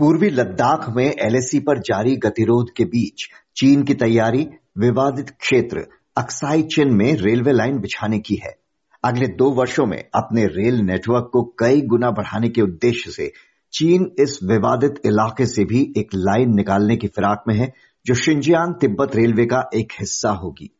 पूर्वी लद्दाख में एलएसी पर जारी गतिरोध के बीच चीन की तैयारी विवादित क्षेत्र अक्साई चिन में रेलवे लाइन बिछाने की है। अगले दो वर्षों में अपने रेल नेटवर्क को कई गुना बढ़ाने के उद्देश्य से चीन इस विवादित इलाके से भी एक लाइन निकालने की फिराक में है, जो शिंजियान तिब्बत रेलवे का एक हिस्सा होगी।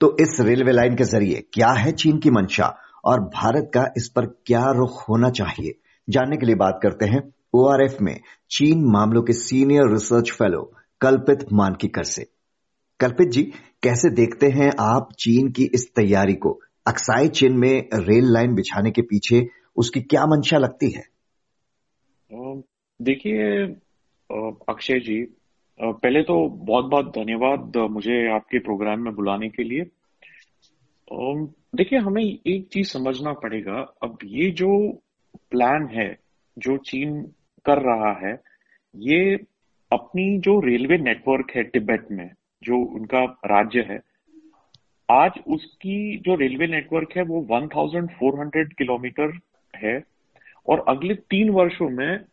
तो इस रेलवे लाइन के ज़रिए क्या है चीन की मंशा और भारत का इस पर क्या रुख होना चाहिए? जानने के लिए बात करते हैं ओआरएफ में चीन मामलों के सीनियर रिसर्च फेलो कल्पित मानकीकर से। कल्पित जी, कैसे देखते हैं आप चीन की इस तैयारी को? अक्साई चीन में रेल लाइन बिछाने के पीछे उसकी क्या मंशा लगती है? देखिए अक्षय जी पहले तो बहुत बहुत धन्यवाद मुझे आपके प्रोग्राम में बुलाने के लिए। देखिए, हमें एक चीज़ समझना पड़ेगा। अब ये जो प्लान है, जो चीन कर रहा है, ये अपनी जो रेलवे नेटवर्क है तिब्बत में, जो उनका राज्य है, आज उसकी जो रेलवे नेटवर्क है वो 1400 किलोमीटर है और अगले तीन वर्षों में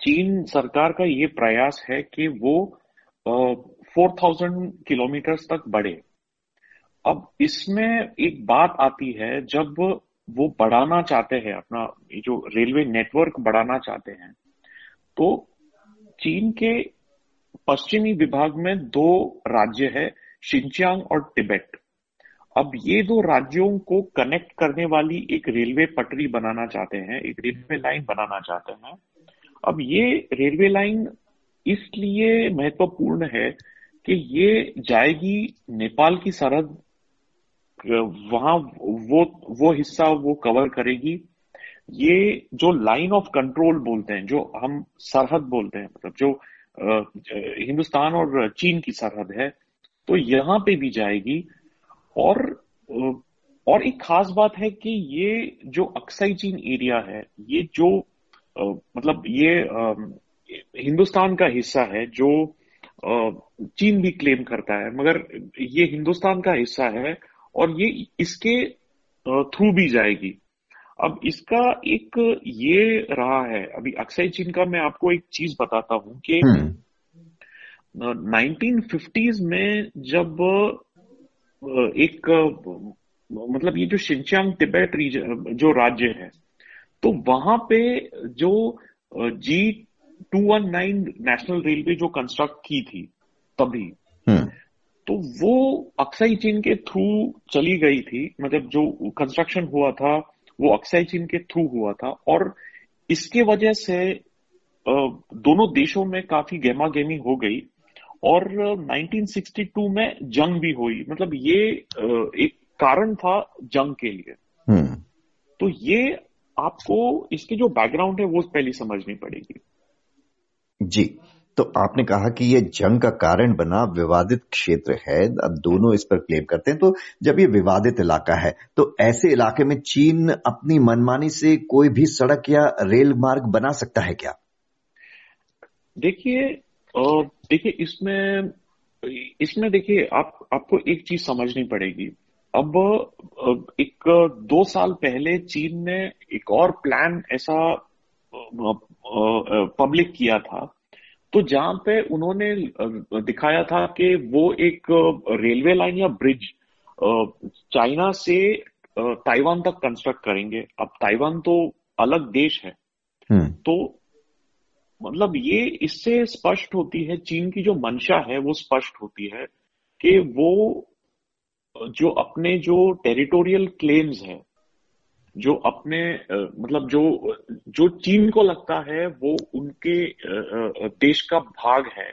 चीन सरकार का ये प्रयास है कि वो फोर थाउज़ेंड किलोमीटर तक बढ़े। अब इसमें एक बात आती है, जब वो बढ़ाना चाहते हैं, अपना जो रेलवे नेटवर्क बढ़ाना चाहते हैं तो चीन के पश्चिमी विभाग में दो राज्य है शिंचांग और टिबेट। अब ये दो राज्यों को कनेक्ट करने वाली एक रेलवे पटरी बनाना चाहते हैं, एक रेलवे लाइन बनाना चाहते हैं। अब ये रेलवे लाइन इसलिए महत्वपूर्ण है कि ये जाएगी नेपाल की सरहद वहाँ वो वो हिस्सा वो कवर करेगी। ये जो लाइन ऑफ़ कंट्रोल बोलते हैं, जो हम सरहद बोलते हैं मतलब जो हिंदुस्तान और चीन की सरहद है तो यहाँ पे भी जाएगी। और और एक खास बात है कि ये जो अक्साई चीन एरिया है, ये जो मतलब ये हिंदुस्तान का हिस्सा है, जो चीन भी क्लेम करता है, मगर ये हिंदुस्तान का हिस्सा है और ये इसके थ्रू भी जाएगी अब इसका एक ये रहा है अभी अक्षय चीन का मैं आपको एक चीज़ बताता हूँ कि नाइनटीन हम्म। फिफ्टीज में जब एक मतलब ये जो शिंचांग तिब्बत रीजन जो राज्य है तो वहाँ पे जो G two one nine national railway जो कंस्ट्रक्ट की थी तभी। तो वो अक्साई चीन के थ्रू चली गई थी। मतलब जो कंस्ट्रक्शन हुआ था वो अक्साई चीन के थ्रू हुआ था। और इसके वजह से दोनों देशों में काफ़ी गेमा गेमी हो गई। और 1962 में जंग भी हुई। मतलब ये एक कारण था जंग के लिए। हम्म। तो ये आपको इसके जो बैकग्राउंड है वो पहले समझनी पड़ेगी। जी। तो आपने कहा कि ये जंग का कारण बना विवादित क्षेत्र है, अब दोनों इस पर क्लेम करते हैं। तो जब ये विवादित इलाका है तो ऐसे इलाके में चीन अपनी मनमानी से कोई भी सड़क या रेल मार्ग बना सकता है क्या? देखिए देखिए, इसमें इसमें देखिए, आप, आपको एक चीज़ समझनी पड़ेगी। अब एक, दो साल पहले चीन ने एक और प्लान ऐसा पब्लिक किया था तो जहाँ पे उन्होंने दिखाया था कि वो एक रेलवे लाइन या ब्रिज चाइना से ताइवान तक कंस्ट्रक्ट करेंगे अब ताइवान तो अलग देश है हम्म। तो मतलब ये इससे स्पष्ट होती है चीन की जो मंशा है वो स्पष्ट होती है कि वो जो अपने जो टेरिटोरियल क्लेम्स है जो अपने मतलब जो जो चीन को लगता है वो उनके देश का भाग है।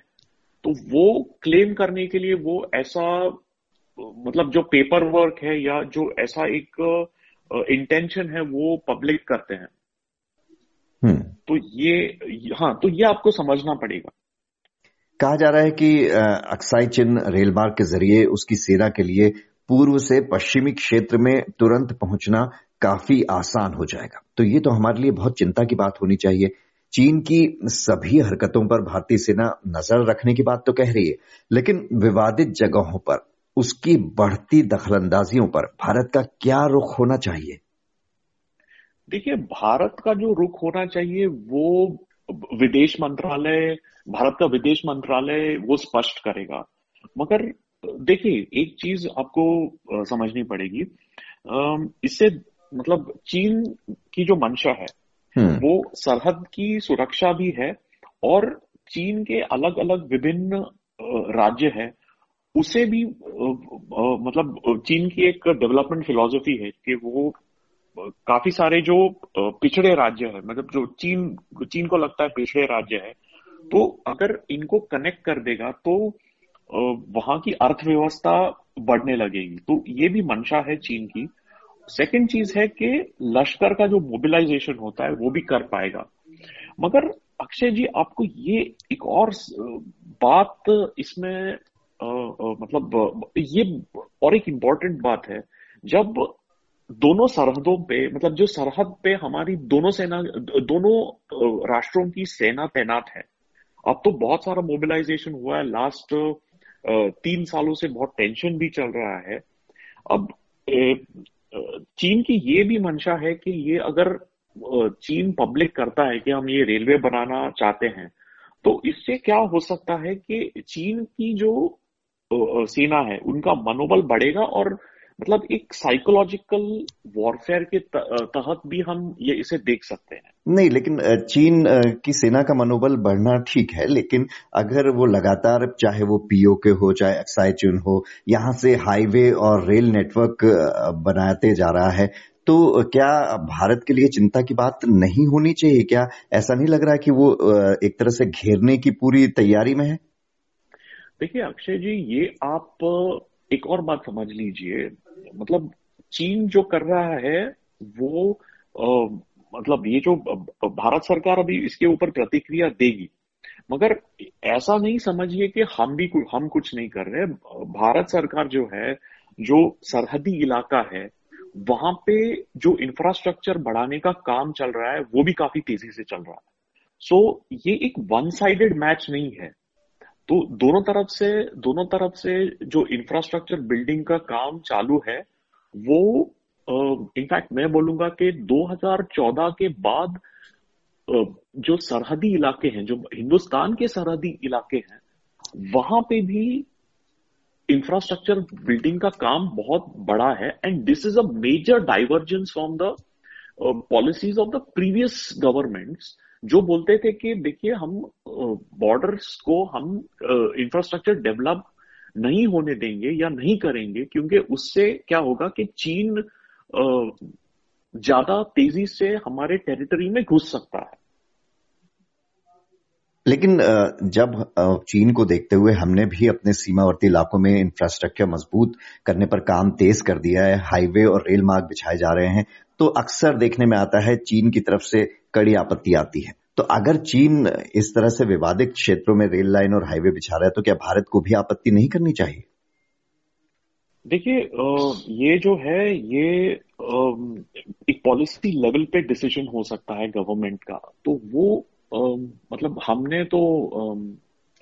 तो वो क्लेम करने के लिए वो ऐसा मतलब जो पेपर वर्क है या जो ऐसा एक इंटेंशन है वो पब्लिक करते हैं। हम्म। तो ये हाँ तो ये आपको समझना पड़ेगा। कहा जा रहा है कि अक्साई चिन्ह रेलमार्ग के ज़रिए उसकी सेना के लिए पूर्व से पश्चिमी क्षेत्र में तुरंत पहुँचना काफ़ी आसान हो जाएगा। तो ये तो हमारे लिए बहुत चिंता की बात होनी चाहिए। चीन की सभी हरकतों पर भारतीय सेना नज़र रखने की बात तो कह रही है, लेकिन विवादित जगहों पर, उसकी बढ़ती दखलंदाजियों पर भारत का क्या रुख होना चाहिए? देखिए, भारत का जो रुख होना चाहिए, वो विदेश मंत्रालय, भारत का विदेश मंत्रालय वो स्पष्ट करेगा। मगर देखिए, एक चीज़ आपको समझनी पड़ेगी। इससे मतलब चीन की जो मंशा है हम्म। वो सरहद की सुरक्षा भी है और चीन के अलग अलग विभिन्न राज्य है उसे भी मतलब चीन की एक डेवलपमेंट फिलोसफी है कि वो काफ़ी सारे जो पिछड़े राज्य है मतलब जो चीन चीन को लगता है पिछड़े राज्य है तो अगर इनको कनेक्ट कर देगा तो वहाँ की अर्थव्यवस्था बढ़ने लगेगी तो ये भी मंशा है चीन की सेकंड चीज़ है कि लश्कर का जो मोबिलाइजेशन होता है वो भी कर पाएगा। मगर अक्षय जी आपको ये एक और बात इसमें आ, मतलब ये और एक इंपॉर्टेंट बात है। जब दोनों सरहदों पे मतलब जो सरहद पे हमारी दोनों सेना दोनों राष्ट्रों की सेना तैनात है अब तो बहुत सारा मोबिलाइजेशन हुआ है। लास्ट तीन सालों से बहुत टेंशन भी चल रहा है। अब चीन की ये भी मंशा है कि ये अगर चीन पब्लिक करता है कि हम ये रेलवे बनाना चाहते हैं तो इससे क्या हो सकता है कि चीन की जो सेना है, उनका मनोबल बढ़ेगा और मतलब एक साइकोलॉजिकल वॉरफेयर के तहत भी हम ये इसे देख सकते हैं। नहीं लेकिन चीन की सेना का मनोबल बढ़ना ठीक है लेकिन अगर वो लगातार चाहे वो पीओ के हो चाहे एक्साई चुन हो यहाँ से हाईवे और रेल नेटवर्क बनाते जा रहा है तो क्या भारत के लिए चिंता की बात नहीं होनी चाहिए क्या? ऐसा नहीं लग रहा कि वो एक तरह से घेरने की पूरी तैयारी में है? देखिए अक्षय जी ये आप एक और बात समझ लीजिए मतलब चीन जो कर रहा है वो आ, मतलब ये जो भारत सरकार अभी इसके ऊपर प्रतिक्रिया देगी। मगर ऐसा नहीं समझिए कि हम भी हम कुछ नहीं कर रहे। भारत सरकार जो है जो सरहदी इलाका है वहाँ पे जो इंफ्रास्ट्रक्चर बढ़ाने का काम चल रहा है वो भी काफ़ी तेज़ी से चल रहा है। सो so, ये एक वन साइडेड मैच नहीं है। तो दोनों तरफ़ से दोनों तरफ़ से जो इंफ्रास्ट्रक्चर बिल्डिंग का काम चालू है वो इनफैक्ट uh, मैं बोलूँगा कि 2014 के बाद जो सरहदी इलाके हैं जो हिंदुस्तान के सरहदी इलाके हैं वहाँ पे भी इंफ्रास्ट्रक्चर बिल्डिंग का काम बहुत बड़ा है and this is a major divergence from the policies of the previous governments जो बोलते थे कि देखिए, हम बॉर्डर्स को हम इंफ्रास्ट्रक्चर डेवलप नहीं होने देंगे या नहीं करेंगे, क्योंकि उससे क्या होगा कि चीन ज़्यादा तेज़ी से हमारे टेरिटरी में घुस सकता है। लेकिन जब चीन को देखते हुए हमने भी अपने सीमावर्ती इलाकों में इंफ्रास्ट्रक्चर मज़बूत करने पर काम तेज कर दिया है हाईवे और रेल मार्ग बिछाए जा रहे हैं तो अक्सर देखने में आता है चीन की तरफ़ से कड़ी आपत्ति आती है। तो अगर चीन इस तरह से विवादित क्षेत्रों में रेल लाइन और हाईवे बिछा रहा है तो क्या भारत को भी आपत्ति नहीं करनी चाहिए? देखिए ये जो है, ये एक पॉलिसी लेवल पे डिसीज़न हो सकता है गवर्नमेंट का। तो वो मतलब हमने तो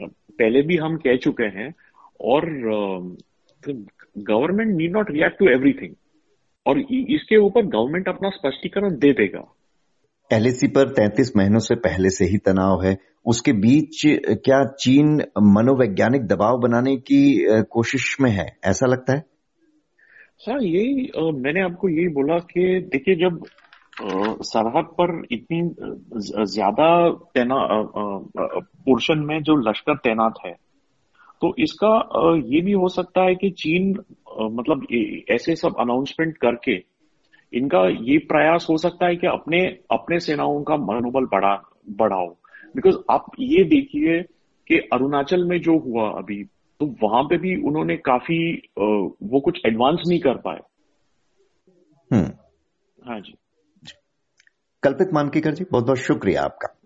पहले भी हम कह चुके हैं और government need not react to everything और इसके ऊपर गवर्नमेंट अपना स्पष्टीकरण दे देगा। एलएसी पर 33 महीनों से पहले से ही तनाव है। उसके बीच क्या चीन मनोवैज्ञानिक दबाव बनाने की कोशिश में है? ऐसा लगता है? हाँ यही मैंने आपको यही बोला कि देखिए जब सरहद पर इतनी ज़्यादा तैना पोर्शन में जो लश्कर तैनात है तो इसका ये भी हो सकता है कि चीन मतलब ऐसे सब अनाउंसमेंट करके इनका ये प्रयास हो सकता है कि अपने अपने सेनाओं का मनोबल बढ़ा बढ़ाओ। बिकॉज़ आप ये देखिए कि अरुणाचल में जो हुआ अभी तो वहाँ पे भी उन्होंने काफ़ी वो कुछ एडवांस नहीं कर पाए। हम्म। हाँ जी। कल्पित मानकीकर जी बहुत बहुत शुक्रिया आपका।